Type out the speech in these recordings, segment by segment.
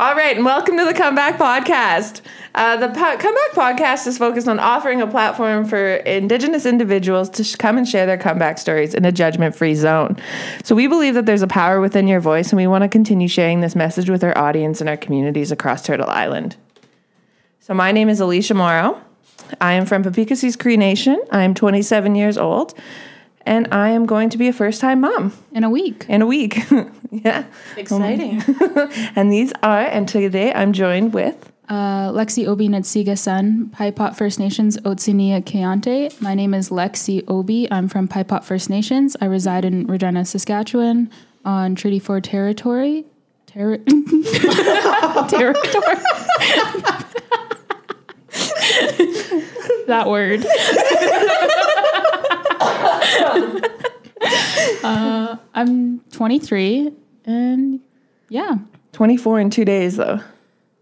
All right, and welcome to the Comeback Podcast. Uh, the po- Comeback Podcast is focused on offering a platform for Indigenous individuals to sh- come and share their comeback stories in a judgment free zone. So, we believe that there's a power within your voice, and we want to continue sharing this message with our audience and our communities across Turtle Island. So, my name is Alicia Morrow. I am from Peepeekisis Cree Nation. I am 27 years old, and I am going to be a first time mom in a week. in a week. yeah. Exciting. And these are, and today I'm joined with. Uh, Lexi Obi Natsiga Sun, Piapot First Nations Otsinia Keonte. My name is Lexi Obi. I'm from Piapot First Nations. I reside in Regina, Saskatchewan on Treaty 4 territory. Terri- territory. that word. Uh, I'm 23 and yeah, 24 in two days, though.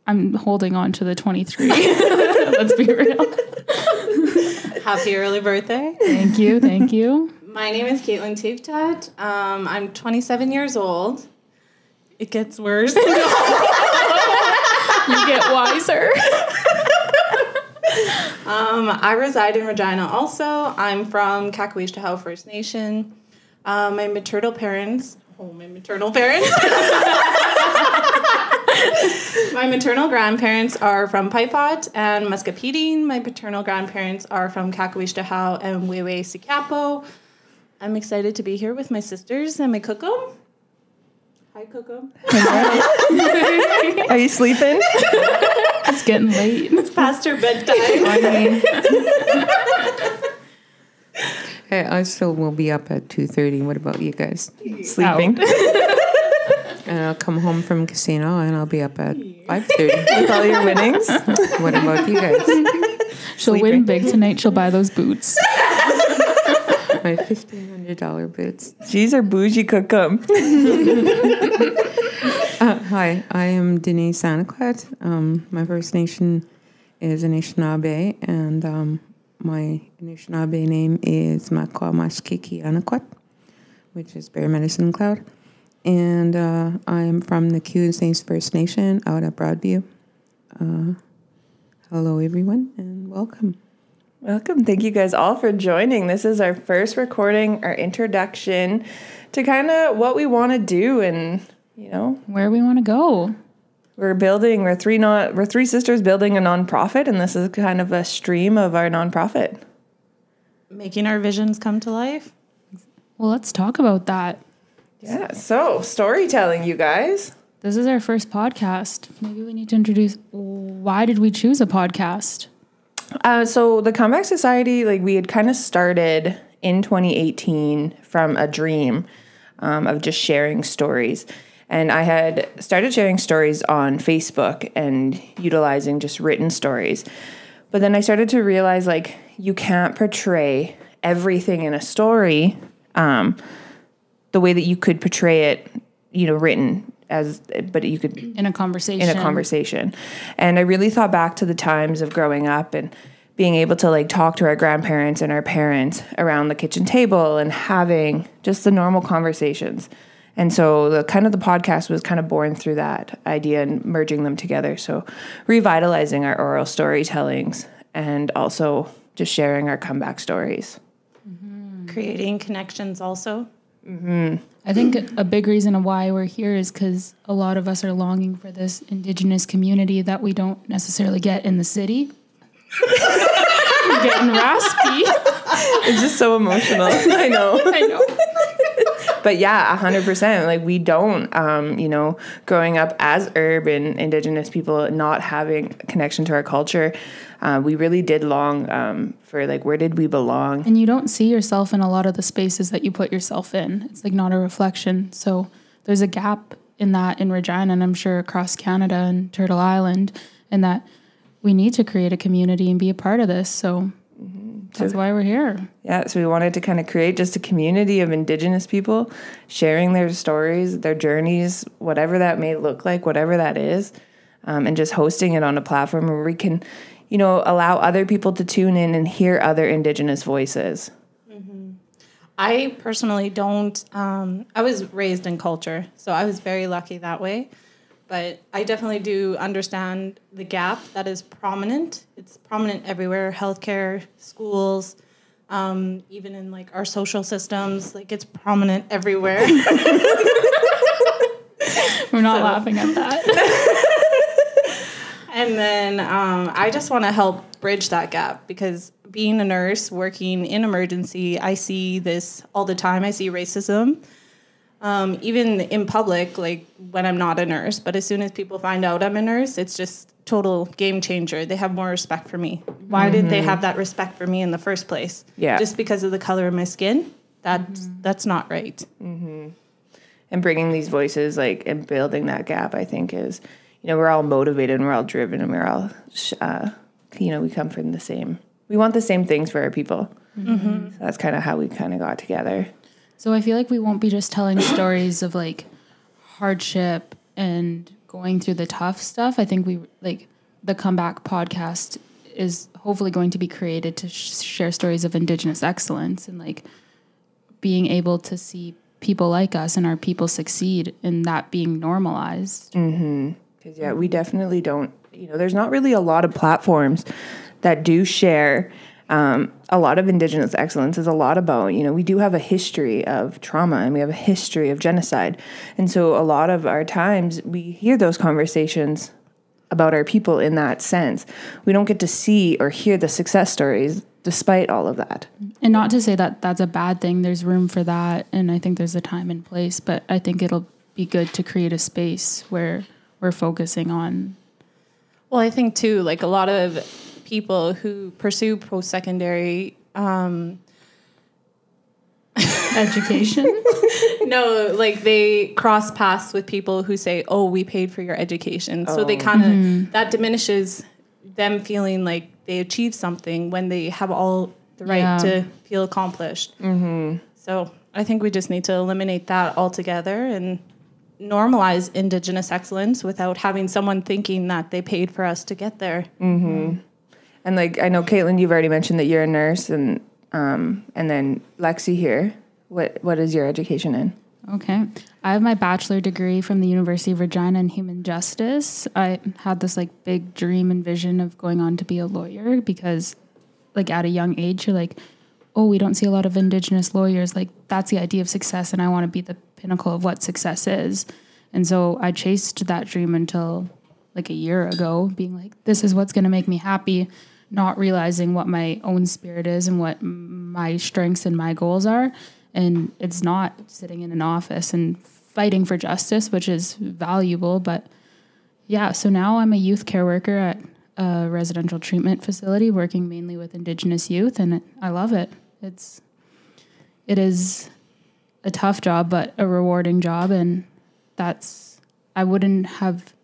I'm holding on to the 23. Let's be real. Happy early birthday. Thank you. Thank you. My name is Caitlin Tivtat. Um, I'm 27 years old. It gets worse. You get wiser. um, I reside in Regina also. I'm from Kahkewistahaw First Nation. Um, my maternal parents, oh, my maternal parents. my maternal grandparents are from Piapot and Muscowpetung. My paternal grandparents are from Kahkewistahaw and Wewe Sikapo. I'm excited to be here with my sisters and my Coco. Hi, Coco. Are you sleeping? It's getting late. It's past her bedtime. I mean. Hey, I still will be up at two thirty. What about you guys? sleeping. And I'll come home from casino and I'll be up at five thirty. With all your winnings. what about you guys? She'll Sleeping. win big tonight. She'll buy those boots. My fifteen hundred dollar boots. Jeez, are bougie cookum. Uh, hi, I am Denise Anaquet. Um, my First Nation is Anishinaabe, and um, my Anishinaabe name is Makwamashkiki Anaquet, which is Bear Medicine Cloud. And uh, I'm from the Saints First Nation out at Broadview. Uh, hello, everyone, and welcome. Welcome. Thank you guys all for joining. This is our first recording, our introduction to kind of what we want to do. And, you know, Where we want to go. we're building, we're three, not, we're three sisters building a nonprofit, and this is kind of a stream of our nonprofit. Making our visions come to life. Well, let's talk about that. Yeah. So, storytelling, you guys. This is our first podcast. Maybe we need to introduce why did we choose a podcast? Uh, so the Comeback Society, like we had kind of started in 2018 from a dream um, of just sharing stories. And I had started sharing stories on Facebook and utilizing just written stories. But then I started to realize like you can't portray everything in a story um, the way that you could portray it, you know, written as, but you could In a conversation. in a conversation. And I really thought back to the times of growing up and being able to like talk to our grandparents and our parents around the kitchen table and having just the normal conversations. And so the kind of the podcast was kind of born through that idea and merging them together. So revitalizing our oral storytellings and also just sharing our comeback stories. Mm-hmm. Creating connections also. Mm-hmm. I think a big reason why we're here is because a lot of us are longing for this indigenous community that we don't necessarily get in the city. I'm getting raspy. It's just so emotional. I know. I know. But yeah, a hundred percent. Like we don't, um, you know, growing up as urban indigenous people, not having connection to our culture, uh, we really did long um, for like where did we belong? And you don't see yourself in a lot of the spaces that you put yourself in. It's like not a reflection. So there's a gap in that in Regina and I'm sure across Canada and Turtle Island and that we need to create a community and be a part of this. So that's why we're here. Yeah, so we wanted to kind of create just a community of indigenous people sharing their stories, their journeys, whatever that may look like, whatever that is, um, and just hosting it on a platform where we can, you know, allow other people to tune in and hear other indigenous voices. I personally don't. Um, I was raised in culture, so I was very lucky that way. But I definitely do understand the gap that is prominent. It's prominent everywhere healthcare, schools, um, even in like our social systems. Like it's prominent everywhere. We're not laughing at that. and then um, I just want to help bridge that gap because being a nurse working in emergency, I see this all the time. I see racism um, even in public, like when I'm not a nurse. But as soon as people find out I'm a nurse, it's just total game changer. They have more respect for me. Why mm-hmm. did they have that respect for me in the first place? Yeah, just because of the color of my skin. That's mm-hmm. that's not right. Mm-hmm. And bringing these voices, like and building that gap, I think is, you know, we're all motivated and we're all driven and we're all, uh, you know, we come from the same. We want the same things for our people. Mm-hmm. So that's kind of how we kind of got together. So I feel like we won't be just telling stories of like hardship and going through the tough stuff. I think we like the comeback podcast is hopefully going to be created to sh- share stories of indigenous excellence and like being able to see people like us and our people succeed and that being normalized. Mm-hmm. Because yeah, we definitely don't. You know, there's not really a lot of platforms that do share um, a lot of Indigenous excellence is a lot about, you know, we do have a history of trauma and we have a history of genocide. And so a lot of our times we hear those conversations about our people in that sense. We don't get to see or hear the success stories despite all of that. And not to say that that's a bad thing, there's room for that. And I think there's a time and place, but I think it'll be good to create a space where we're focusing on. Well, I think too, like a lot of people who pursue post secondary um, education. no, like they cross paths with people who say, "Oh, we paid for your education," oh. so they oh. kind of mm-hmm. that diminishes them feeling like they achieved something when they have all the right yeah. to feel accomplished. Mm-hmm. So I think we just need to eliminate that altogether and normalize Indigenous excellence without having someone thinking that they paid for us to get there. Mm-hmm. And like I know Caitlin, you've already mentioned that you're a nurse, and um, and then Lexi here. What what is your education in? Okay, I have my bachelor degree from the University of Regina in human justice. I had this like big dream and vision of going on to be a lawyer because, like at a young age, you're like, oh, we don't see a lot of Indigenous lawyers. Like that's the idea of success, and I want to be the pinnacle of what success is. And so I chased that dream until like a year ago, being like, this is what's going to make me happy not realizing what my own spirit is and what my strengths and my goals are. And it's not sitting in an office and fighting for justice, which is valuable. But yeah, so now I'm a youth care worker at a residential treatment facility working mainly with Indigenous youth, and I love it. It's it is a tough job, but a rewarding job, and that's I wouldn't have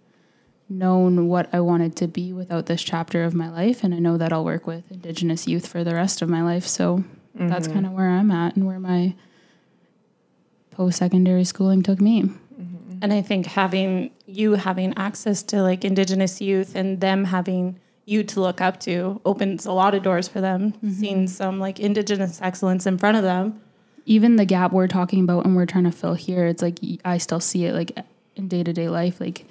known what I wanted to be without this chapter of my life. And I know that I'll work with Indigenous youth for the rest of my life. So mm-hmm. that's kind of where I'm at and where my post secondary schooling took me. Mm-hmm. And I think having you having access to like Indigenous youth and them having you to look up to opens a lot of doors for them, mm-hmm. seeing some like Indigenous excellence in front of them. Even the gap we're talking about and we're trying to fill here, it's like I still see it like in day to day life. Like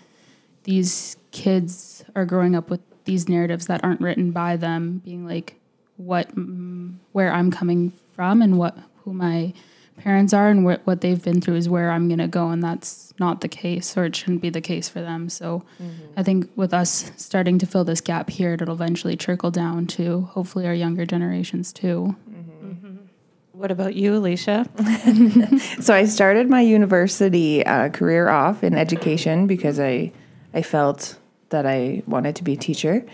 these kids are growing up with these narratives that aren't written by them, being like what mm, where I'm coming from and what who my parents are and wh- what they've been through is where I'm gonna go, and that's not the case, or it shouldn't be the case for them. So, mm-hmm. I think with us starting to fill this gap here, it'll eventually trickle down to hopefully our younger generations too. Mm-hmm. Mm-hmm. What about you, Alicia? so I started my university uh, career off in education because I I felt that I wanted to be a teacher.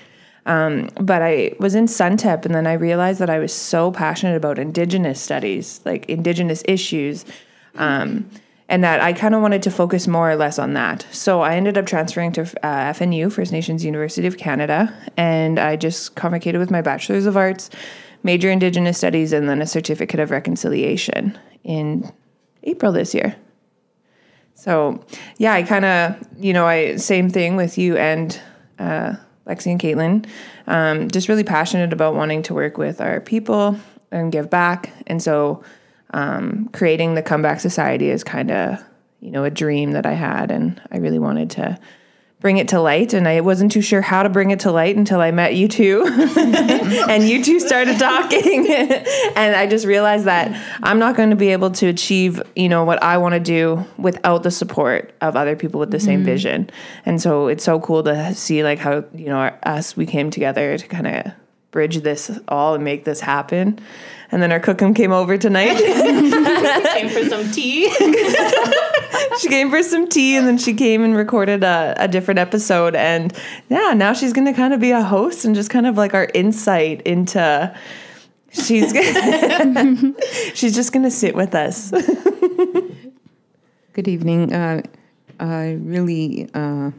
Um, but I was in SUNTEP, and then I realized that I was so passionate about Indigenous studies, like Indigenous issues, um, and that I kind of wanted to focus more or less on that. So I ended up transferring to uh, FNU, First Nations University of Canada, and I just convocated with my Bachelor's of Arts, major Indigenous Studies, and then a Certificate of Reconciliation in April this year. So yeah, I kind of you know I same thing with you and uh, Lexi and Caitlin. Um, just really passionate about wanting to work with our people and give back, and so um, creating the comeback society is kind of you know a dream that I had, and I really wanted to bring it to light and I wasn't too sure how to bring it to light until I met you two. And you two started talking. And I just realized that I'm not going to be able to achieve you know what I want to do without the support of other people with the same mm-hmm. vision. And so it's so cool to see like how you know us we came together to kind of bridge this all and make this happen. And then our cookum came over tonight. Came for some tea. She came for some tea and then she came and recorded a, a different episode. And yeah now she's gonna kind of be a host and just kind of like our insight into she's gonna, she's just gonna sit with us. Good evening. Uh, I really, uh,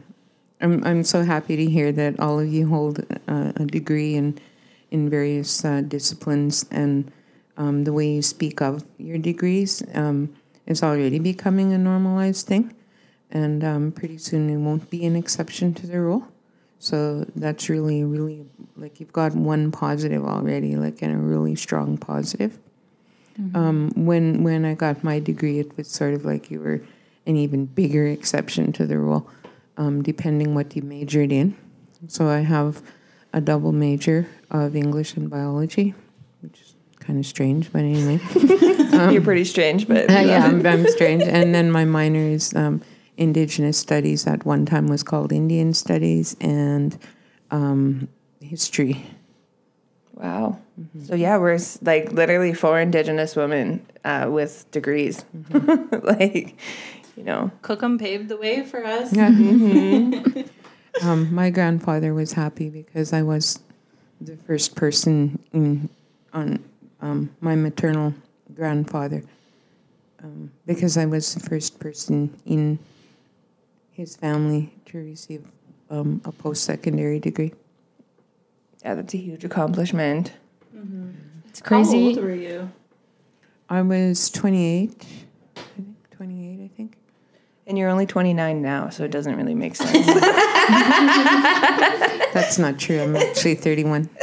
I'm, I'm so happy to hear that all of you hold uh, a degree in, in various uh, disciplines and um, the way you speak of your degrees. Um, is already becoming a normalized thing. And um, pretty soon it won't be an exception to the rule. So that's really, really like you've got one positive already, like and a really strong positive. Um, when when I got my degree, it was sort of like you were an even bigger exception to the rule, um, depending what you majored in. So I have a double major of English and biology, which is kind of strange, but anyway. you're pretty strange but Uh, yeah, I'm, I'm strange. And then my minor is um, Indigenous Studies. At one time was called Indian Studies and um, History. wow so yeah we're like literally four indigenous women uh, with degrees like you know Cookum paved the way for us. Yeah. um, my grandfather was happy because I was the first person in on um, my maternal grandfather um, because I was the first person in his family to receive um, a post secondary degree. yeah that's a huge accomplishment It's crazy. How old were you? I was 28, I think 28, I think. and you're only 29 now so it doesn't really make sense That's not true. I'm actually 31.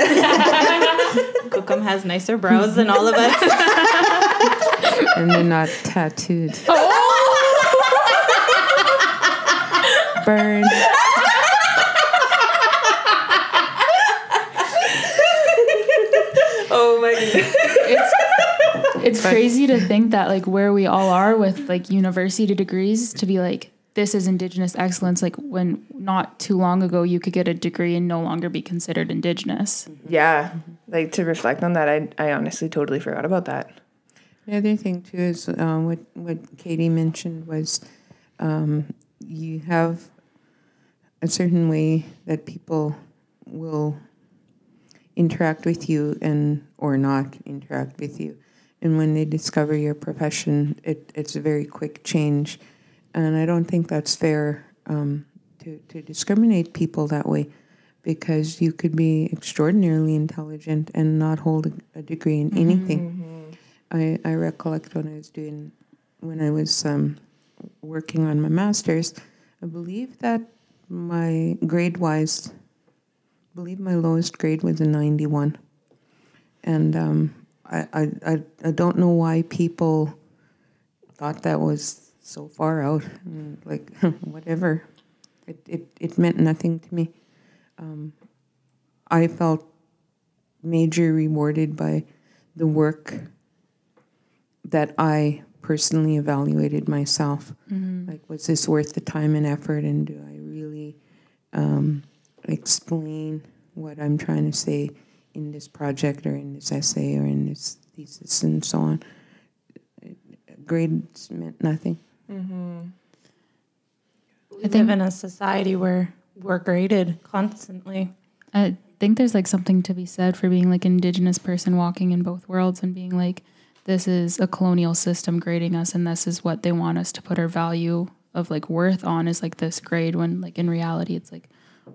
Cookum has nicer brows than all of us. and they're not tattooed. Oh! Burn. oh my goodness it's it's crazy to think that like where we all are with like university degrees to be like this is indigenous excellence like when not too long ago you could get a degree and no longer be considered indigenous yeah like to reflect on that i, I honestly totally forgot about that. The other thing too is um, what what Katie mentioned was um, you have a certain way that people will interact with you and or not interact with you, and when they discover your profession, it, it's a very quick change, and I don't think that's fair um, to to discriminate people that way. Because you could be extraordinarily intelligent and not hold a, a degree in anything. I, I recollect when I was doing, when I was um, working on my master's, I believe that my grade wise, I believe my lowest grade was a 91. And um, I, I, I, I don't know why people thought that was so far out. Mm, Like, whatever. It, it, it meant nothing to me. Um, I felt major rewarded by the work that I personally evaluated myself. Like, was this worth the time and effort, and do I really um, explain what I'm trying to say in this project, or in this essay, or in this thesis, and so on? Grades meant nothing. We live in a society where we're graded constantly. I think there's like something to be said for being like an indigenous person walking in both worlds and being like, this is a colonial system grading us, and this is what they want us to put our value of like worth on is like this grade. When like in reality, it's like,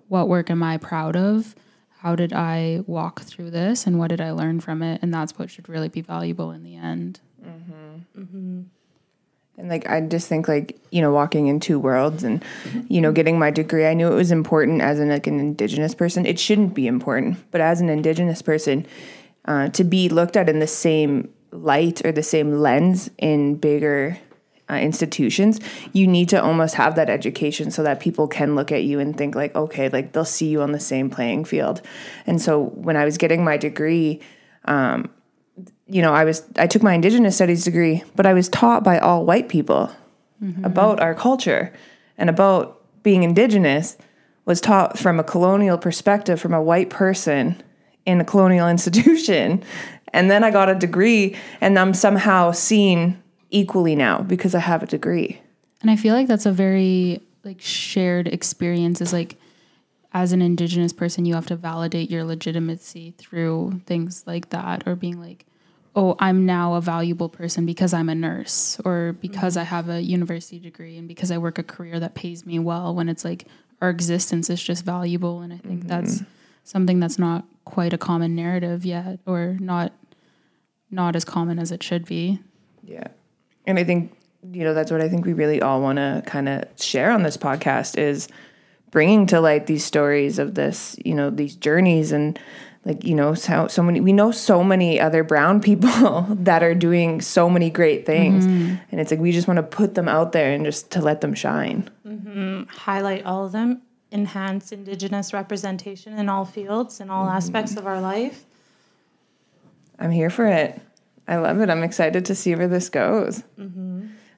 what work am I proud of? How did I walk through this, and what did I learn from it? And that's what should really be valuable in the end. Mm-hmm. Mm-hmm. And like I just think like you know walking in two worlds and you know getting my degree I knew it was important as an like an indigenous person it shouldn't be important but as an indigenous person uh, to be looked at in the same light or the same lens in bigger uh, institutions, you need to almost have that education so that people can look at you and think like, okay, like they'll see you on the same playing field. And so when I was getting my degree, um, you know, I was I took my Indigenous Studies degree, but I was taught by all white people mm-hmm. about our culture and about being Indigenous. Was taught from a colonial perspective from a white person in a colonial institution, and then I got a degree, and I'm somehow seen equally now because I have a degree. And I feel like that's a very like shared experience is like as an indigenous person you have to validate your legitimacy through things like that or being like oh I'm now a valuable person because I'm a nurse or because mm-hmm. I have a university degree and because I work a career that pays me well when it's like our existence is just valuable and I think mm-hmm. that's something that's not quite a common narrative yet or not not as common as it should be. Yeah. And I think, you know, that's what I think we really all want to kind of share on this podcast is bringing to light these stories of this, you know, these journeys and like, you know, so, so many, we know so many other brown people that are doing so many great things. Mm-hmm. And it's like, we just want to put them out there and just to let them shine. Mm-hmm. highlight all of them, enhance Indigenous representation in all fields and all mm-hmm. aspects of our life. I'm here for it. I love it. I'm excited to see where this goes.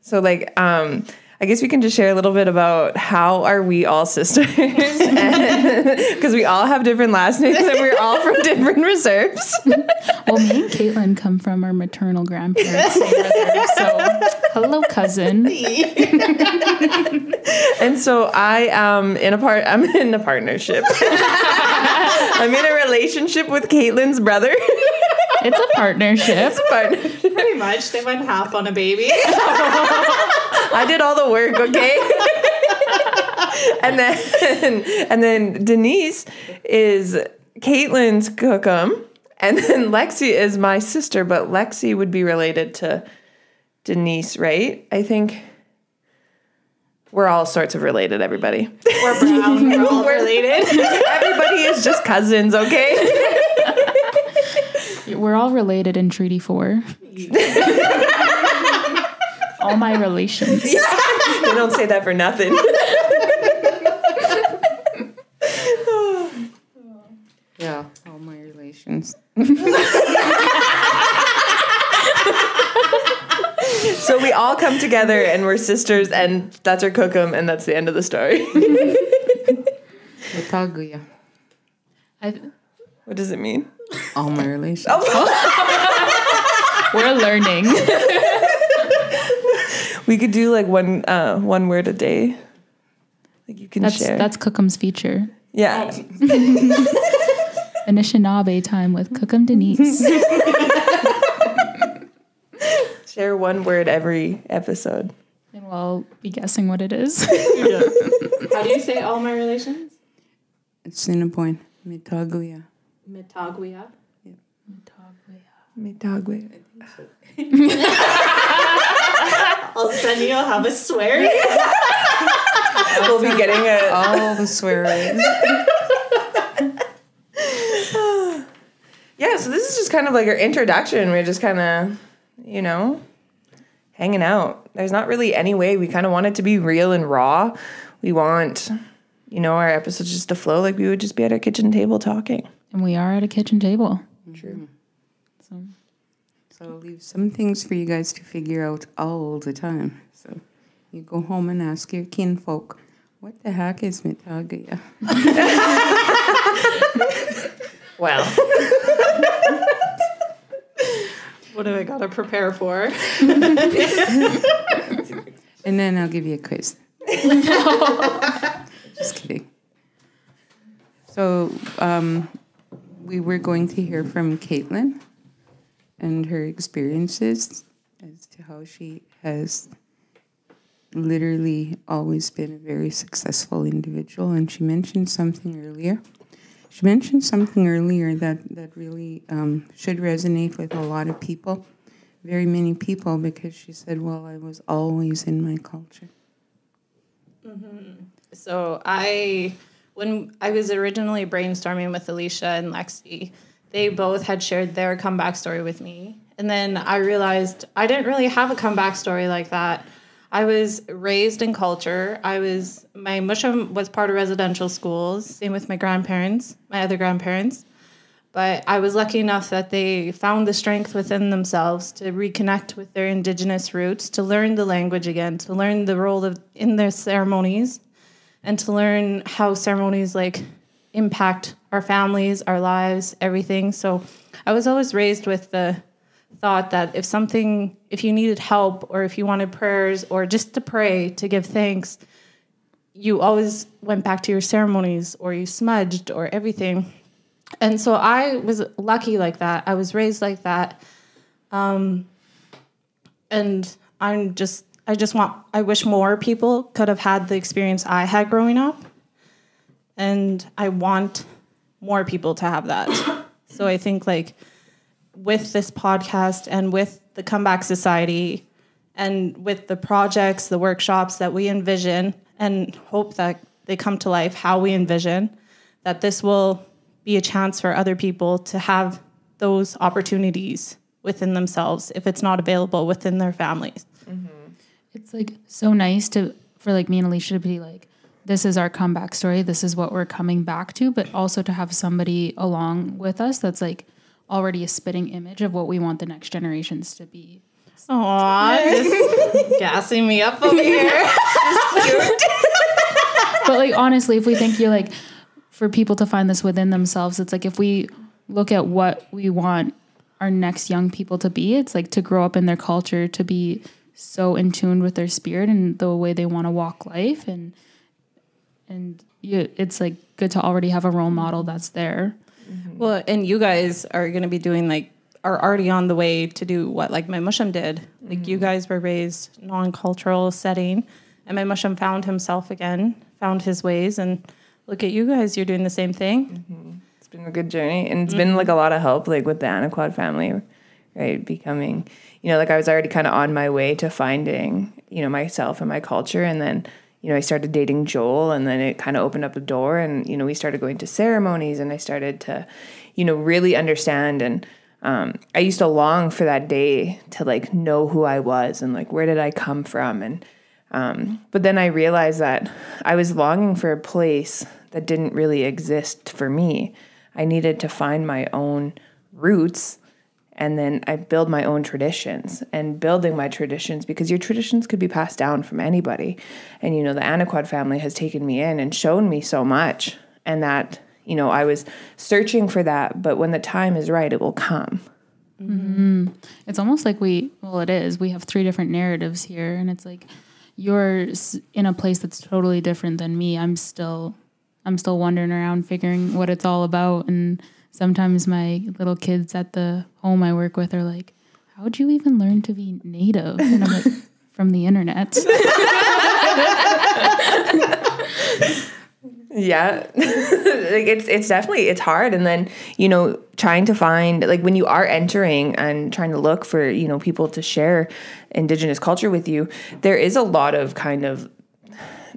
So, like, um, I guess we can just share a little bit about how are we all sisters, because we all have different last names and we're all from different reserves. Well, me and Caitlin come from our maternal grandparents. reserve, so, hello, cousin. And so I am in a part. I'm in a partnership. I'm in a relationship with Caitlin's brother. It's a partnership. Partnership. Pretty much, they went half on a baby. I did all the work, okay? and then and then Denise is Caitlin's cookum. And then Lexi is my sister, but Lexi would be related to Denise, right? I think we're all sorts of related, everybody. We're brown. We're all related. Everybody is just cousins, okay? We're all related in Treaty 4. all my relations. they don't say that for nothing. Yeah, all my relations. So we all come together and we're sisters, and that's our cookum, and that's the end of the story. Otaguya. What does it mean? All my relations. we're learning. We could do like one uh, one word a day. Like you can That's share. that's Cookum's feature. yeah. Anishinaabe time with Cookum Denise. Share one word every episode. and we'll be guessing what it is. yeah. How do you say all my relations? it's in Anishinaabe. Mitaguya. Mitaguya. Mitagwe. All of a sudden, you'll have a swear. We'll be getting a. All the swearing. Yeah, so this is just kind of like our introduction. We're just kind of, you know, hanging out. There's not really any way. We kind of want it to be real and raw. We want, you know, our episodes just to flow like we would just be at our kitchen table talking. and we are at a kitchen table. True. So So I'll leave some things for you guys to figure out all the time. So you go home and ask your kinfolk, what the heck is Mitaguya? Well, What do I gotta prepare for? And then I'll give you a quiz. Just kidding. So um, we were going to hear from Caitlin and her experiences as to how she has literally always been a very successful individual. And she mentioned something earlier. She mentioned something earlier that, that really um, should resonate with a lot of people, very many people, because she said, Well, I was always in my culture. So I, when I was originally brainstorming with Alicia and Lexi, they both had shared their comeback story with me, and then I realized I didn't really have a comeback story like that. I was raised in culture. I was my mushum was part of residential schools. Same with my grandparents, my other grandparents. But I was lucky enough that they found the strength within themselves to reconnect with their indigenous roots, to learn the language again, to learn the role of in their ceremonies, and to learn how ceremonies like impact our families, our lives, everything. So I was always raised with the thought that if something, if you needed help or if you wanted prayers or just to pray, to give thanks, you always went back to your ceremonies or you smudged or everything. And so I was lucky like that. I was raised like that. Um, and I'm just, I just want, I wish more people could have had the experience I had growing up. And I want more people to have that. so I think like with this podcast and with the Comeback Society and with the projects, the workshops that we envision and hope that they come to life how we envision, that this will be a chance for other people to have those opportunities within themselves if it's not available within their families. Mm-hmm. It's like so nice to for like me and Alicia to be like, this is our comeback story. This is what we're coming back to, but also to have somebody along with us that's like already a spitting image of what we want the next generations to be. Aw, just gassing me up over here. But like honestly, if we think you're like for people to find this within themselves, it's like if we look at what we want our next young people to be, it's like to grow up in their culture, to be so in tune with their spirit and the way they want to walk life and and you, it's like good to already have a role model that's there. Mm-hmm. Well, and you guys are going to be doing like are already on the way to do what like my mushum did. Like you mm. guys were raised non-cultural setting, and my mushum found himself again, found his ways, and look at you guys. You're doing the same thing. Mm-hmm. It's been a good journey, and it's been mm-hmm. like a lot of help, like with the Anaquad family, right? Becoming, you know, like I was already kind of on my way to finding, you know, myself and my culture, and then, you know, I started dating Joel, and then it kind of opened up the door, and you know, we started going to ceremonies, and I started to, you know, really understand, and um, I used to long for that day to like know who I was and like where did I come from, and um, but then I realized that I was longing for a place that didn't really exist for me. I needed to find my own roots and then I build my own traditions and building my traditions because your traditions could be passed down from anybody. And you know, the Anaquad family has taken me in and shown me so much and that, you know, I was searching for that, but when the time is right, it will come. Mm-hmm. It's almost like we, well, it is. We have three different narratives here, and it's like you're in a place that's totally different than me. I'm still, I'm still wandering around figuring what it's all about. And sometimes my little kids at the home I work with are like, "How'd you even learn to be native?" And I'm like, "From the internet." Yeah. like it's it's definitely it's hard and then, you know, trying to find like when you are entering and trying to look for, you know, people to share indigenous culture with you, there is a lot of kind of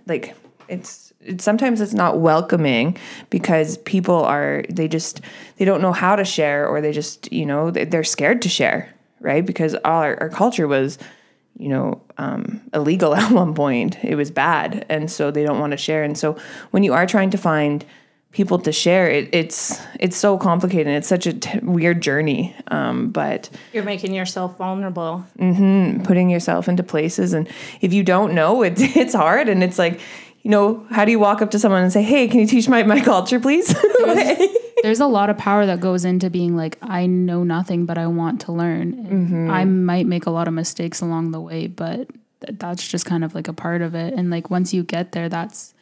like it's it's sometimes it's not welcoming because people are they just they don't know how to share or they just you know they- they're scared to share right? Because all our, our culture was you know um, illegal at one point. It was bad. And so they don't want to share. And so when you are trying to find people to share it it's it's so complicated. It's such a t- weird journey. Um, but You're making yourself vulnerable. putting yourself into places. And if you don't know it's it's hard. And it's like you know how do you walk up to someone and say hey can you teach my, my culture please There's a lot of power that goes into being like, I know nothing, but I want to learn. And I might make a lot of mistakes along the way, but th- that's just kind of like a part of it. And like once you get there, that's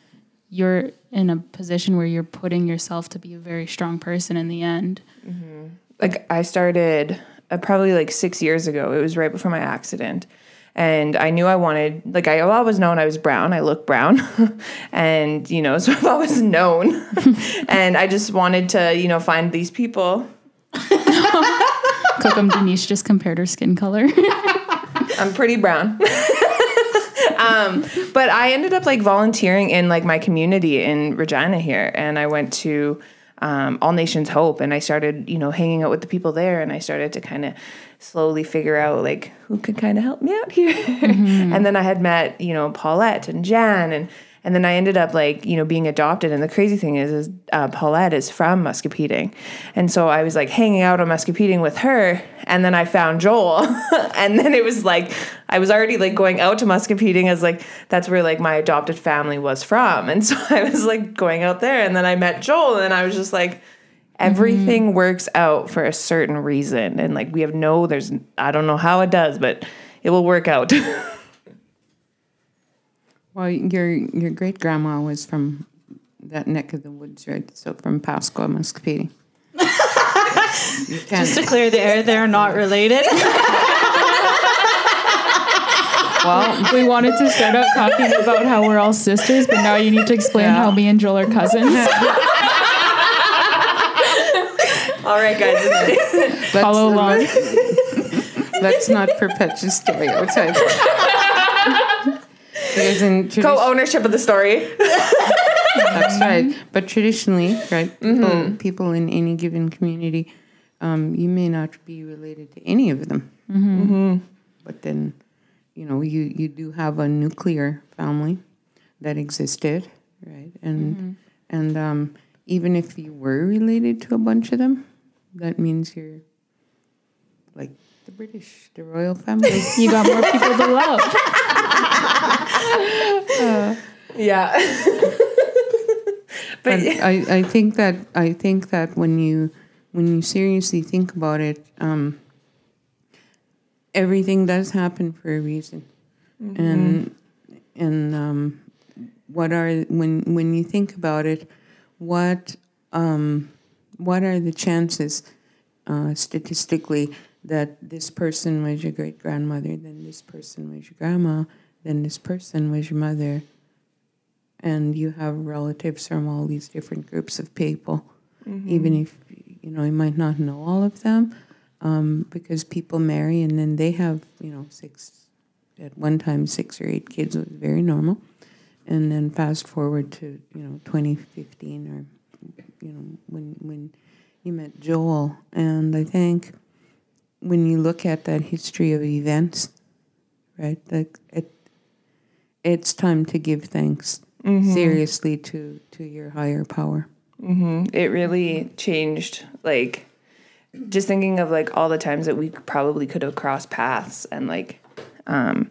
you're in a position where you're putting yourself to be a very strong person in the end. like I started uh, probably like six years ago. It was right before my accident. And I knew I wanted, like, I always known I was brown. I look brown. and, you know, so I've always known. and I just wanted to, you know, find these people. Kokum Denise just compared her skin color. I'm pretty brown. um, but I ended up like volunteering in like my community in Regina here, and I went to um, All Nations Hope, and I started, you know, hanging out with the people there, and I started to kind of slowly figure out like who could kind of help me out here. and then I had met, you know, Paulette and Jan, and and then I ended up like, you know, being adopted. And the crazy thing is, is uh, Paulette is from Muscowpetung. And so I was like hanging out on Muscowpetung with her. And then I found Joel. and then it was like, I was already like going out to Muscowpetung as like, that's where like my adopted family was from. And so I was like going out there. And then I met Joel and I was just like, everything works out for a certain reason. And like, we have no, there's, I don't know how it does, but it will work out. Well, your your great grandma was from that neck of the woods, right? So from Pasqua, you can't. Just to clear the air, they're not related. well, We wanted to start out talking about how we're all sisters, but now you need to explain Yeah. how me and Joel are cousins. All right, guys. let's, Follow along. let's not perpetuate stereotypes. Because in Co ownership of the story. That's right. But traditionally, right, people, people in any given community, um, you may not be related to any of them. But then, you know, you, you do have a nuclear family that existed, right? And and um, even if you were related to a bunch of them, that means you're like the British, the royal family. You got more people to love. Yeah. but I, I think that I think that when you when you seriously think about it, um, everything does happen for a reason, and and um, what are when when you think about it, what um, what are the chances uh, statistically that this person was your great grandmother, then this person was your grandma, then this person was your mother, and you have relatives from all these different groups of people, even if you know you might not know all of them, um, because people marry and then they have you know six at one time six or eight kids was very normal, and then fast forward to you know 2015 or you know when when you met Joel, and I think when you look at that history of events, right, like it it's time to give thanks seriously to to your higher power. it really changed like just thinking of like all the times that we probably could have crossed paths and like um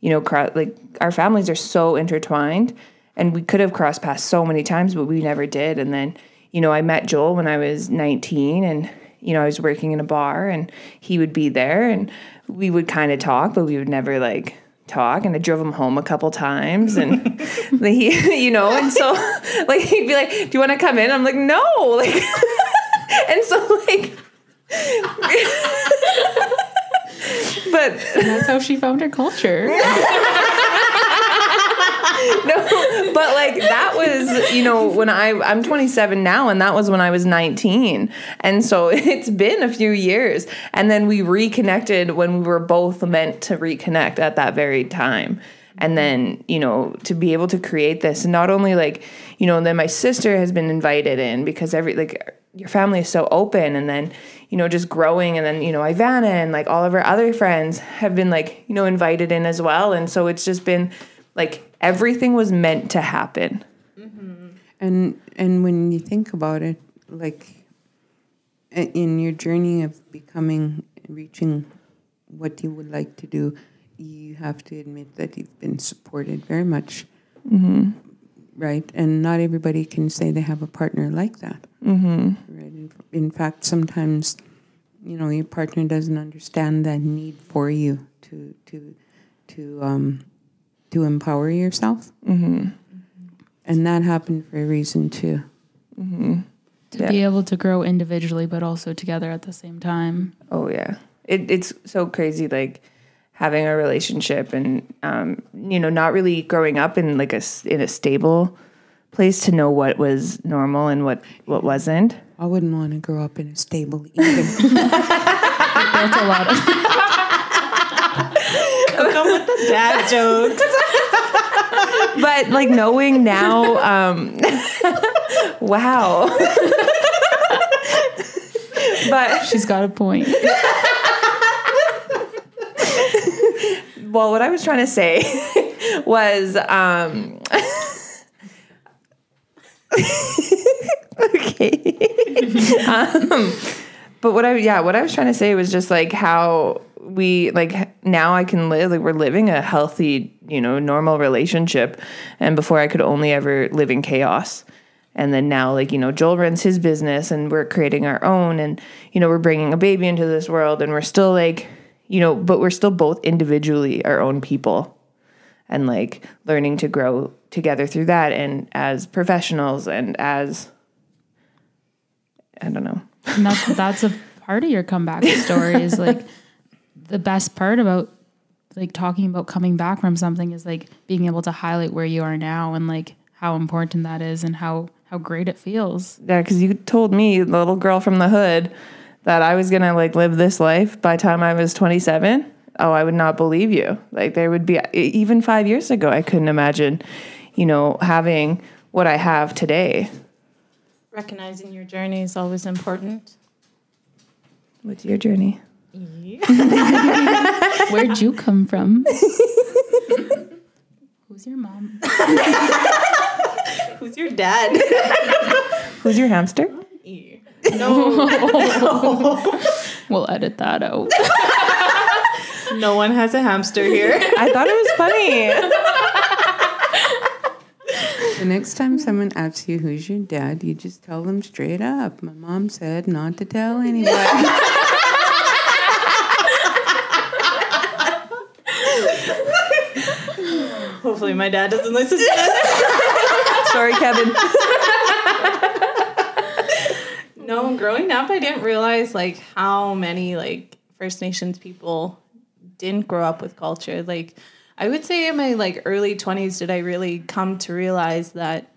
you know cro- like our families are so intertwined and we could have crossed paths so many times but we never did. And then you know I met Joel when I was 19 and you know I was working in a bar and he would be there and we would kind of talk but we would never like talk. And I drove him home a couple times and he you know and so like he'd be like do you want to come in? I'm like no. Like and so like but And that's how she found her culture. no but like that was you know when i i'm 27 now and that was when i was 19 and so it's been a few years. And then we reconnected when we were both meant to reconnect at that very time. And then you know to be able to create this not only like you know then my sister has been invited in because every like your family is so open and then you know just growing and then you know ivana and like all of our other friends have been like you know invited in as well. And so it's just been like everything was meant to happen And and when you think about it, like in your journey of becoming reaching what you would like to do, you have to admit that you've been supported very much. Right, and not everybody can say they have a partner like that. Mm-hmm. Right. In, in fact, sometimes, you know, your partner doesn't understand that need for you to to to um, to empower yourself. Mm-hmm. And that happened for a reason too. to be able to grow individually, but also together at the same time. Oh yeah, it, it's so crazy. Like having a relationship and um, you know not really growing up in like a s- in a stable place to know what was normal and what what wasn't. I wouldn't want to grow up in a stable either. Built a lot of Come with the dad jokes. But like knowing now, um, wow. but She's got a point. well, what I was trying to say was, um, okay. um, but what I, yeah, what I was trying to say was just like how we, like now I can live, like we're living a healthy, you know, normal relationship. And before I could only ever live in chaos. And then now, like, you know, Joel runs his business and we're creating our own. And, you know, we're bringing a baby into this world and we're still like, you know, but we're still both individually our own people and like learning to grow together through that and as professionals and as, I don't know. And that's that's a part of your comeback story is like the best part about like talking about coming back from something is like being able to highlight where you are now and like how important that is and how how great it feels. Yeah, because you told me, the little girl from the hood, that I was gonna like live this life by the time I was 27. Oh, I would not believe you. Like there would be even five years ago, I couldn't imagine, you know, having what I have today. Recognizing your journey is always important. What's your journey? Where'd you come from? Who's your mom? Who's your dad? Who's your hamster? no, We'll edit that out. no one has a hamster here. I thought it was funny. The next time someone asks you who's your dad, you just tell them straight up. My mom said not to tell anyone. Hopefully, my dad doesn't listen to this. Sorry, Kevin. No, growing up, I didn't realize like how many like First Nations people didn't grow up with culture. Like, I would say in my like early twenties, did I really come to realize that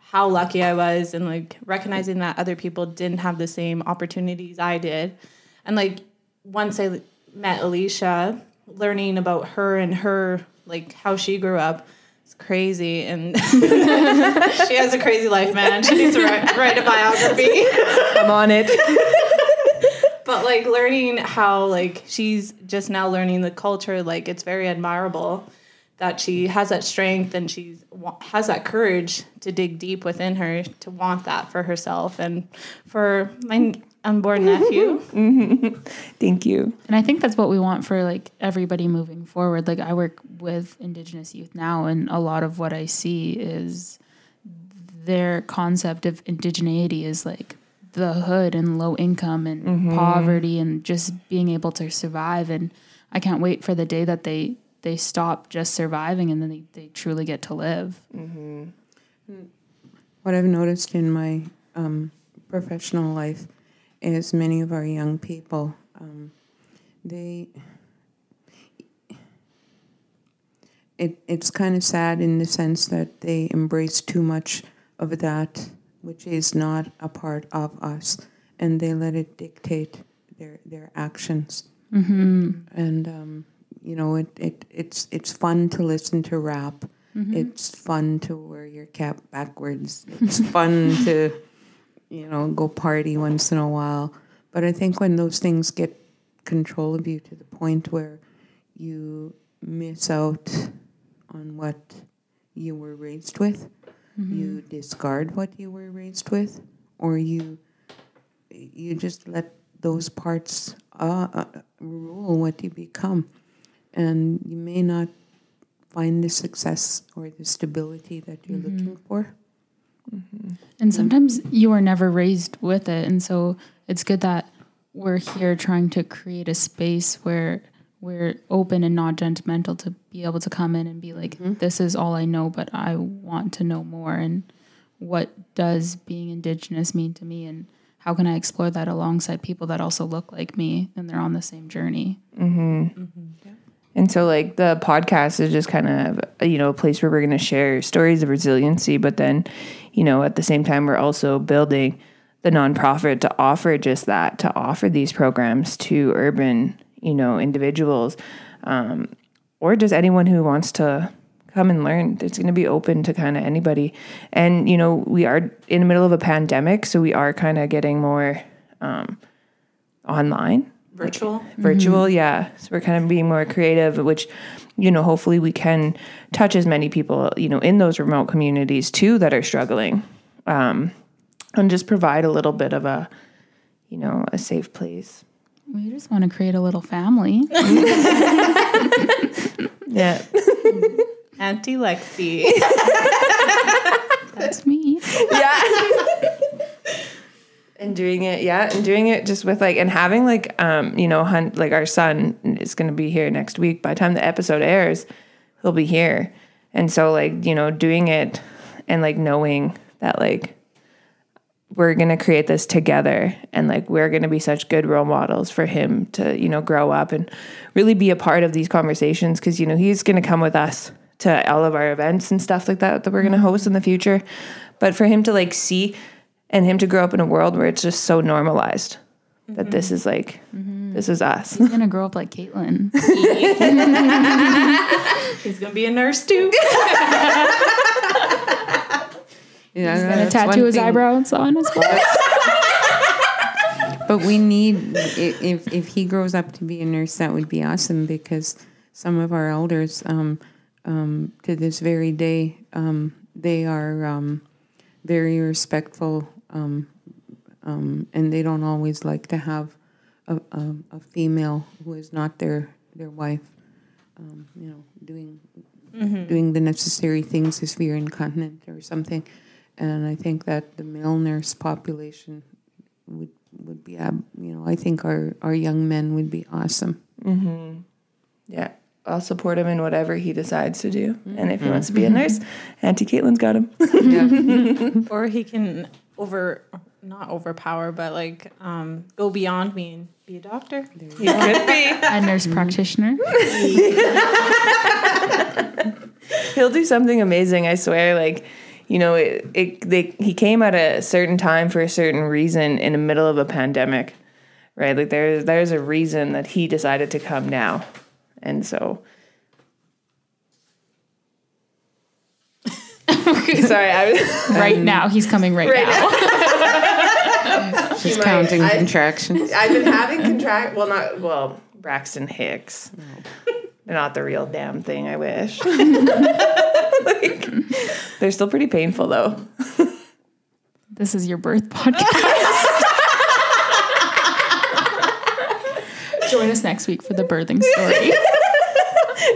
how lucky I was and like recognizing that other people didn't have the same opportunities I did. And like once I met Alicia, learning about her and her like how she grew up. It's crazy, and she has a crazy life, man. She needs to write, write a biography. I'm on it. but like learning how like she's just now learning the culture like it's very admirable that she has that strength and she has that courage to dig deep within her to want that for herself and for my unborn nephew Thank you. And I think that's what we want for like everybody moving forward. Like I work with indigenous youth now and a lot of what I see is their concept of indigeneity is like the hood and low income and poverty and just being able to survive and I can't wait for the day that they they stop just surviving and then they, they truly get to live. what I've noticed in my um, professional life is many of our young people, um, they. It, it's kind of sad in the sense that they embrace too much of that which is not a part of us and they let it dictate their, their actions. And, um, you know, it, it, it's, it's fun to listen to rap. It's fun to wear your cap backwards. It's fun to, you know, go party once in a while. But I think when those things get control of you to the point where you miss out on what you were raised with, you discard what you were raised with, or you you just let those parts uh, uh, rule what you become, and you may not find the success or the stability that you're looking for. Mm-hmm. And sometimes you are never raised with it. And so it's good that we're here trying to create a space where we're open and not judgmental to be able to come in and be like, mm-hmm. this is all I know, but I want to know more. And what does being Indigenous mean to me? And how can I explore that alongside people that also look like me and they're on the same journey? Mm-hmm. And so, like, the podcast is just kind of, you know, a place where we're going to share stories of resiliency. But then, you know, at the same time, we're also building the nonprofit to offer just that, to offer these programs to urban, you know, individuals um, or just anyone who wants to come and learn. It's going to be open to kind of anybody. And, you know, we are in the middle of a pandemic. So we are kind of getting more, um, online Virtual. virtual yeah so we're kind of being more creative which you know hopefully we can touch as many people you know in those remote communities too that are struggling um, and just provide a little bit of a you know a safe place We just want to create a little family. yeah Auntie Lexi. That's me. yeah and doing it yeah and doing it just with like and having like um you know hunt like our son is going to be here next week. By the time the episode airs he'll be here. And so like you know doing it and like knowing that like we're going to create this together and like we're going to be such good role models for him to you know grow up and really be a part of these conversations. Because you know he's going to come with us to all of our events and stuff like that that we're going to host in the future. But for him to like see and him to grow up in a world where it's just so normalized that this is like this is us He's gonna grow up like Caitlin. He's gonna be a nurse too. Yeah, He's gonna tattoo his thing. eyebrows on his well. But we need if if he grows up to be a nurse, that would be awesome because some of our elders, um, um, to this very day, um, they are um, very respectful, um, um, and they don't always like to have a, a, a female who is not their their wife, um, you know, doing doing the necessary things if you're incontinent or something. And I think that the male nurse population would would be you know I think our our young men would be awesome. Mm-hmm. yeah i'll support him in whatever he decides to do and if he wants to be a nurse auntie caitlin's got him Yeah. or he can over not overpower, but like um, go beyond me and be a doctor. he could be A nurse practitioner. he'll do something amazing i swear like you know it, it they, he came at a certain time for a certain reason in the middle of a pandemic right like there's there's a reason that he decided to come now and so sorry i was Right now, he's coming right, Right now. She's might- counting I- contractions. I've been having contract. Well, not well. Braxton Hicks. They're not the real damn thing. I wish. like, they're still pretty painful though. This is your birth podcast. Join us next week for the birthing story.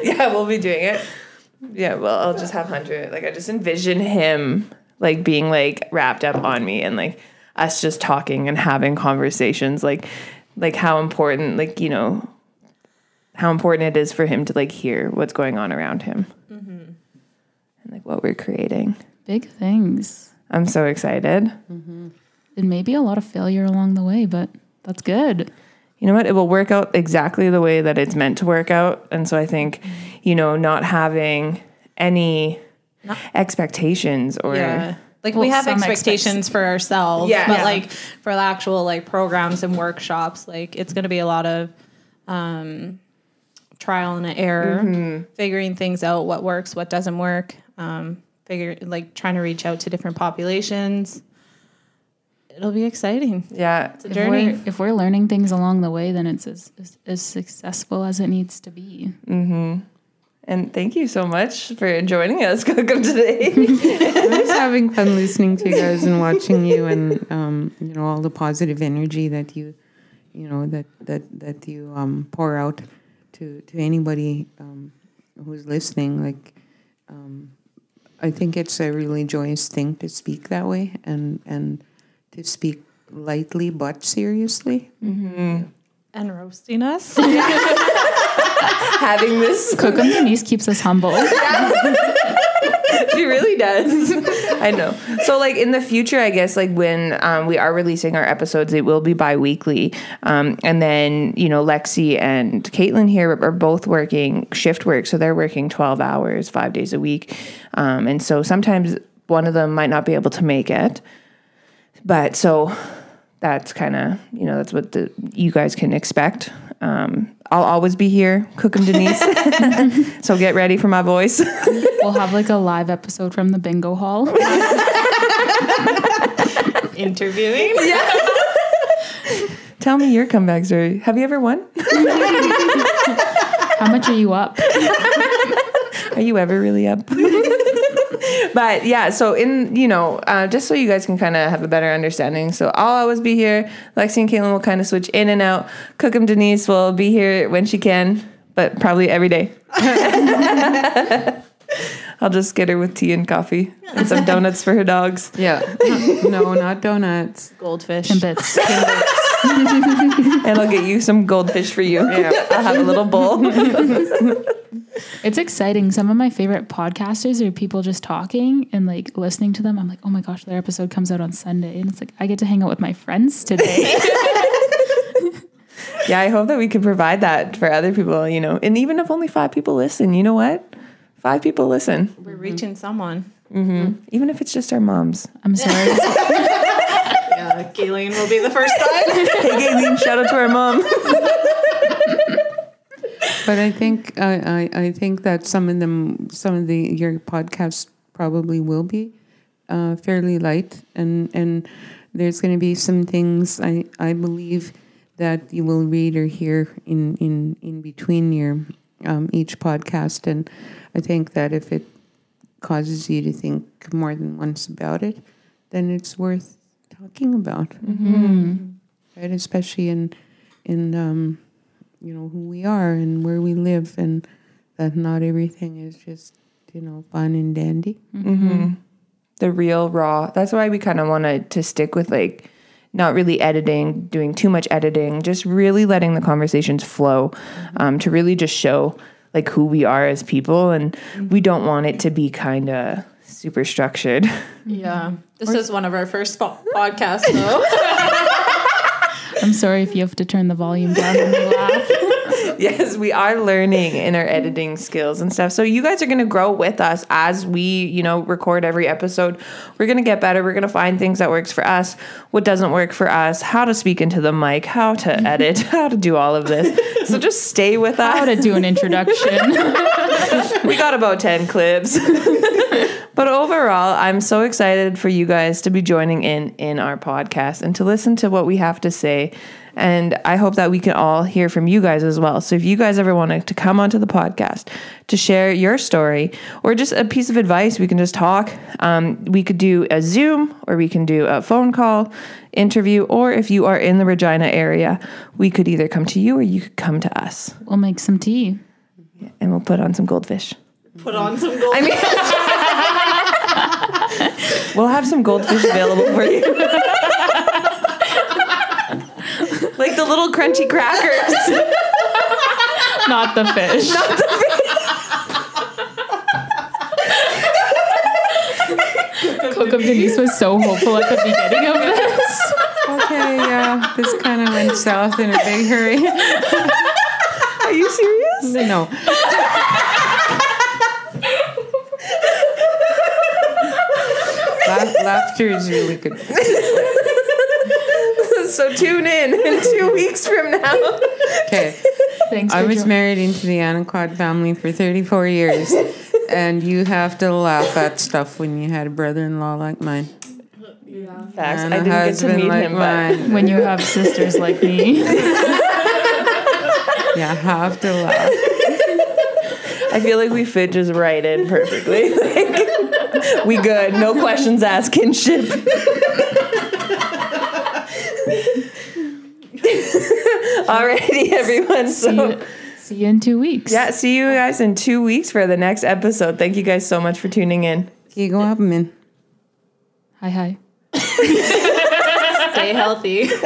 Yeah, we'll be doing it. Yeah, well, I'll just have Hunter. Like, I just envision him like being like wrapped up on me and like us just talking and having conversations. Like, like how important, like you know, how important it is for him to like hear what's going on around him mm-hmm. and like what we're creating. Big things. I'm so excited. Mm-hmm. And maybe a lot of failure along the way, but that's good. You know what? It will work out exactly the way that it's meant to work out. And so I think, you know, not having any expectations or Yeah. Like Well, we have some expectations for ourselves, Yeah. but Yeah. like for the actual like programs and workshops, like it's going to be a lot of um, trial and error, figuring things out, what works, what doesn't work, um, figure like trying to reach out to different populations. It'll be exciting. yeah. It's a If journey. we're, if we're learning things along the way, then it's as, as, as successful as it needs to be. And thank you so much for joining us, Cookum, today. I'm just having fun listening to you guys and watching you and um, you know all the positive energy that you you know that that that you um, pour out to to anybody um, who's listening. Like um, I think it's a really joyous thing to speak that way and and to speak lightly but seriously. and roasting us. Having this, Cookum Denise keeps us humble. she really does. I know. So, like in the future, I guess, like when um, we are releasing our episodes, it will be bi weekly. Um, and then, you know, Lexi and Caitlin here are both working shift work. So they're working 12 hours, five days a week. Um, and so sometimes one of them might not be able to make it. But so that's kind of, you know, that's what the, you guys can expect. Um, I'll always be here, Cookum Denise. so get ready for my voice. We'll have like a live episode from the bingo hall. Interviewing. Yeah. Tell me your comeback story. Have you ever won? How much are you up? Are you ever really up? But yeah, so in you know, uh, just so you guys can kind of have a better understanding. So I'll always be here. Lexi and Caitlin will kind of switch in and out. Cookum Denise will be here when she can, but probably every day. I'll just get her with tea and coffee and some donuts for her dogs. Yeah. no, not donuts. Goldfish. And bits. And I'll get you some goldfish for you. Yeah. I'll have a little bowl. It's exciting. Some of my favorite podcasters are people just talking and like listening to them. I'm like, oh my gosh, their episode comes out on Sunday. And it's like, I get to hang out with my friends today. yeah, I hope that we can provide that for other people, you know. And even if only five people listen, you know what? Five people listen. We're reaching someone. Mm-hmm. Even if it's just our moms. I'm sorry. Yeah, Galen will be the first time. Hey, Gayleen, shout out to our mom. But I think I, I, I think that some of them, some of the your podcasts probably will be uh, fairly light, and and there's going to be some things I I believe that you will read or hear in in in between your um, each podcast, and I think that if it causes you to think more than once about it, then it's worth talking about, mm-hmm. right? Especially in in um, you know who we are and where we live and that not everything is just you know fun and dandy mm-hmm. Mm-hmm. the real raw. That's why we kind of wanted to stick with like not really editing, doing too much editing, just really letting the conversations flow um, to really just show like who we are as people. And we don't want it to be kind of super structured. yeah. Mm-hmm. This is one of our first po- podcasts, though. I'm sorry if you have to turn the volume down when you laugh. yes, we are learning in our editing skills and stuff. So you guys are going to grow with us as we, you know, record every episode. We're going to get better. We're going to find things that works for us, what doesn't work for us, how to speak into the mic, how to edit, how to do all of this. So just stay with us. How us. to do an introduction. We got about 10 clips. but overall, I'm so excited for you guys to be joining in in our podcast and to listen to what we have to say. And I hope that we can all hear from you guys as well. So if you guys ever wanted to come onto the podcast to share your story or just a piece of advice, we can just talk. Um, we could do a Zoom or we can do a phone call interview. Or if you are in the Regina area, we could either come to you or you could come to us we'll make some tea. and we'll put on some goldfish. Put on some gold. I mean, we'll have some goldfish available for you. like the little crunchy crackers. Not the fish. Cookum Denise was so hopeful at the beginning of this. okay yeah this kind of went south in a big hurry Are you serious? no laughter is really good So tune in in two weeks from now. okay Thanks I was joining. married into the Anaquod family for 34 years, and you have to laugh at stuff when you had a brother-in-law like mine. Yeah. Facts. And I a didn't get to meet like him, but mine. when you have sisters like me. You have to laugh. I feel like we fit just right in perfectly. Like, we good. No questions asked kinship. Alrighty, everyone. See So you, see you in two weeks. yeah, see you guys in two weeks for the next episode. Thank you guys so much for tuning in. Keep going, Hi, hi. Stay healthy.